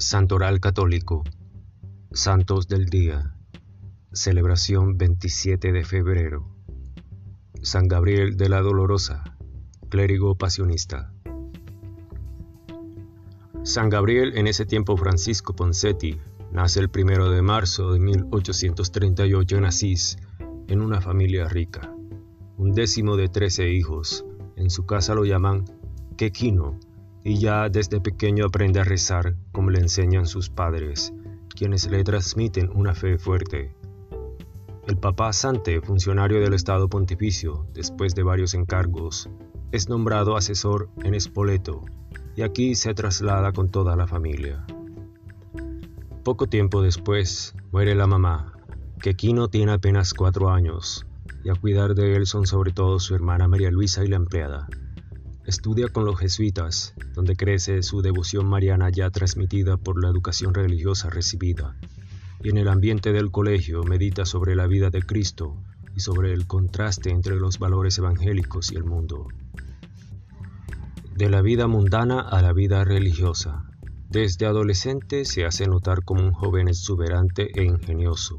Santoral Católico Santos del Día Celebración 27 de febrero. San Gabriel de la Dolorosa Clérigo Pasionista. San Gabriel en ese tiempo Francisco Poncetti nace el primero de marzo de 1838 en Asís en una familia rica. Un décimo de trece hijos. En su casa lo llaman Quequino y ya desde pequeño aprende a rezar como le enseñan sus padres, quienes le transmiten una fe fuerte. El papá Sante, funcionario del Estado Pontificio, después de varios encargos, es nombrado asesor en Espoleto y aquí se traslada con toda la familia. Poco tiempo después muere la mamá, que Quino tiene apenas cuatro años, y a cuidar de él son sobre todo su hermana María Luisa y la empleada. Estudia con los jesuitas, donde crece su devoción mariana ya transmitida por la educación religiosa recibida, y en el ambiente del colegio medita sobre la vida de Cristo y sobre el contraste entre los valores evangélicos y el mundo. De la vida mundana a la vida religiosa. Desde adolescente se hace notar como un joven exuberante e ingenioso,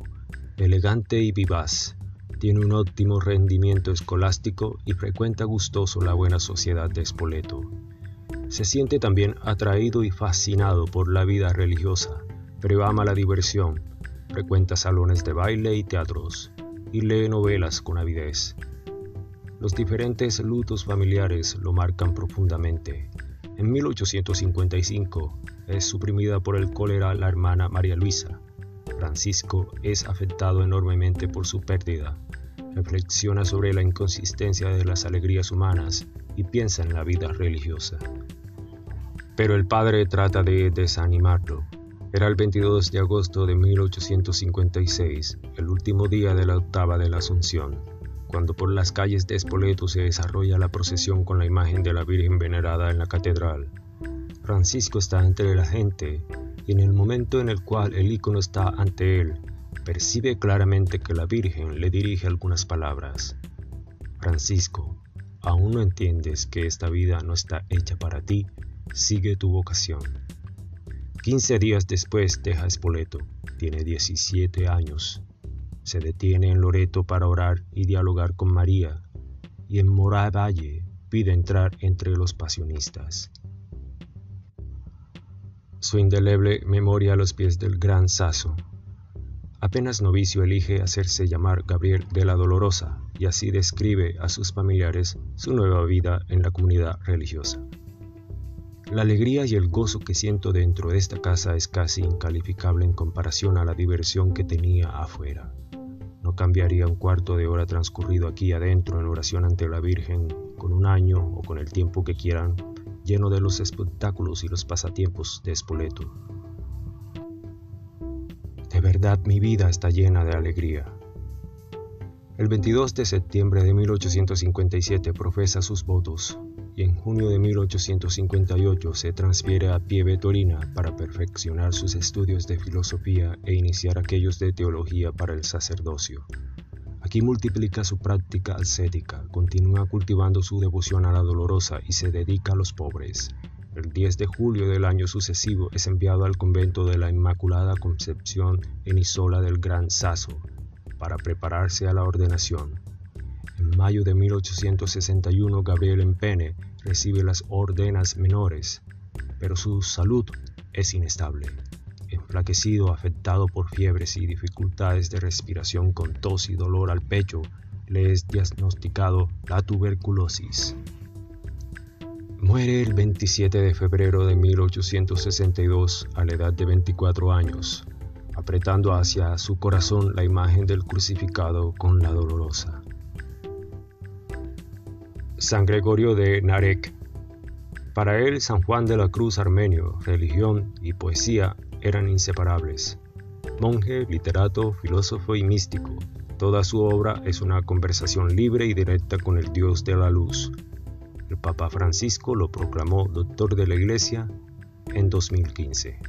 elegante y vivaz, tiene un óptimo rendimiento escolástico y frecuenta gustoso la buena sociedad de Spoleto. Se siente también atraído y fascinado por la vida religiosa, pero ama la diversión, frecuenta salones de baile y teatros, y lee novelas con avidez. Los diferentes lutos familiares lo marcan profundamente. En 1855 es suprimida por el cólera la hermana María Luisa, Francisco es afectado enormemente por su pérdida. Reflexiona sobre la inconsistencia de las alegrías humanas y piensa en la vida religiosa. Pero el padre trata de desanimarlo. Era el 22 de agosto de 1856, el último día de la octava de la Asunción, cuando por las calles de Espoleto se desarrolla la procesión con la imagen de la Virgen venerada en la catedral. Francisco está entre la gente en el momento en el cual el icono está ante él, percibe claramente que la Virgen le dirige algunas palabras. Francisco, aún no entiendes que esta vida no está hecha para ti, sigue tu vocación. Quince días después deja Espoleto, tiene 17 años. Se detiene en Loreto para orar y dialogar con María, y en Mora Valle pide entrar entre los pasionistas su indeleble memoria a los pies del gran Saso. Apenas novicio elige hacerse llamar Gabriel de la Dolorosa y así describe a sus familiares su nueva vida en la comunidad religiosa. La alegría y el gozo que siento dentro de esta casa es casi incalificable en comparación a la diversión que tenía afuera. No cambiaría un cuarto de hora transcurrido aquí adentro en oración ante la Virgen con un año o con el tiempo que quieran lleno de los espectáculos y los pasatiempos de Spoleto. De verdad mi vida está llena de alegría. El 22 de septiembre de 1857 profesa sus votos y en junio de 1858 se transfiere a Pieve Torina para perfeccionar sus estudios de filosofía e iniciar aquellos de teología para el sacerdocio. Aquí multiplica su práctica ascética, continúa cultivando su devoción a la dolorosa y se dedica a los pobres. El 10 de julio del año sucesivo es enviado al convento de la Inmaculada Concepción en Isola del Gran Saso para prepararse a la ordenación. En mayo de 1861 Gabriel Empene recibe las ordenas menores, pero su salud es inestable enflaquecido, afectado por fiebres y dificultades de respiración con tos y dolor al pecho, le es diagnosticado la tuberculosis. Muere el 27 de febrero de 1862 a la edad de 24 años, apretando hacia su corazón la imagen del crucificado con la dolorosa. San Gregorio de Narek. Para él, San Juan de la Cruz armenio, religión y poesía eran inseparables. Monje, literato, filósofo y místico, toda su obra es una conversación libre y directa con el Dios de la luz. El Papa Francisco lo proclamó doctor de la Iglesia en 2015.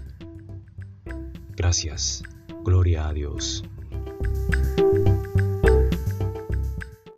Gracias. Gloria a Dios.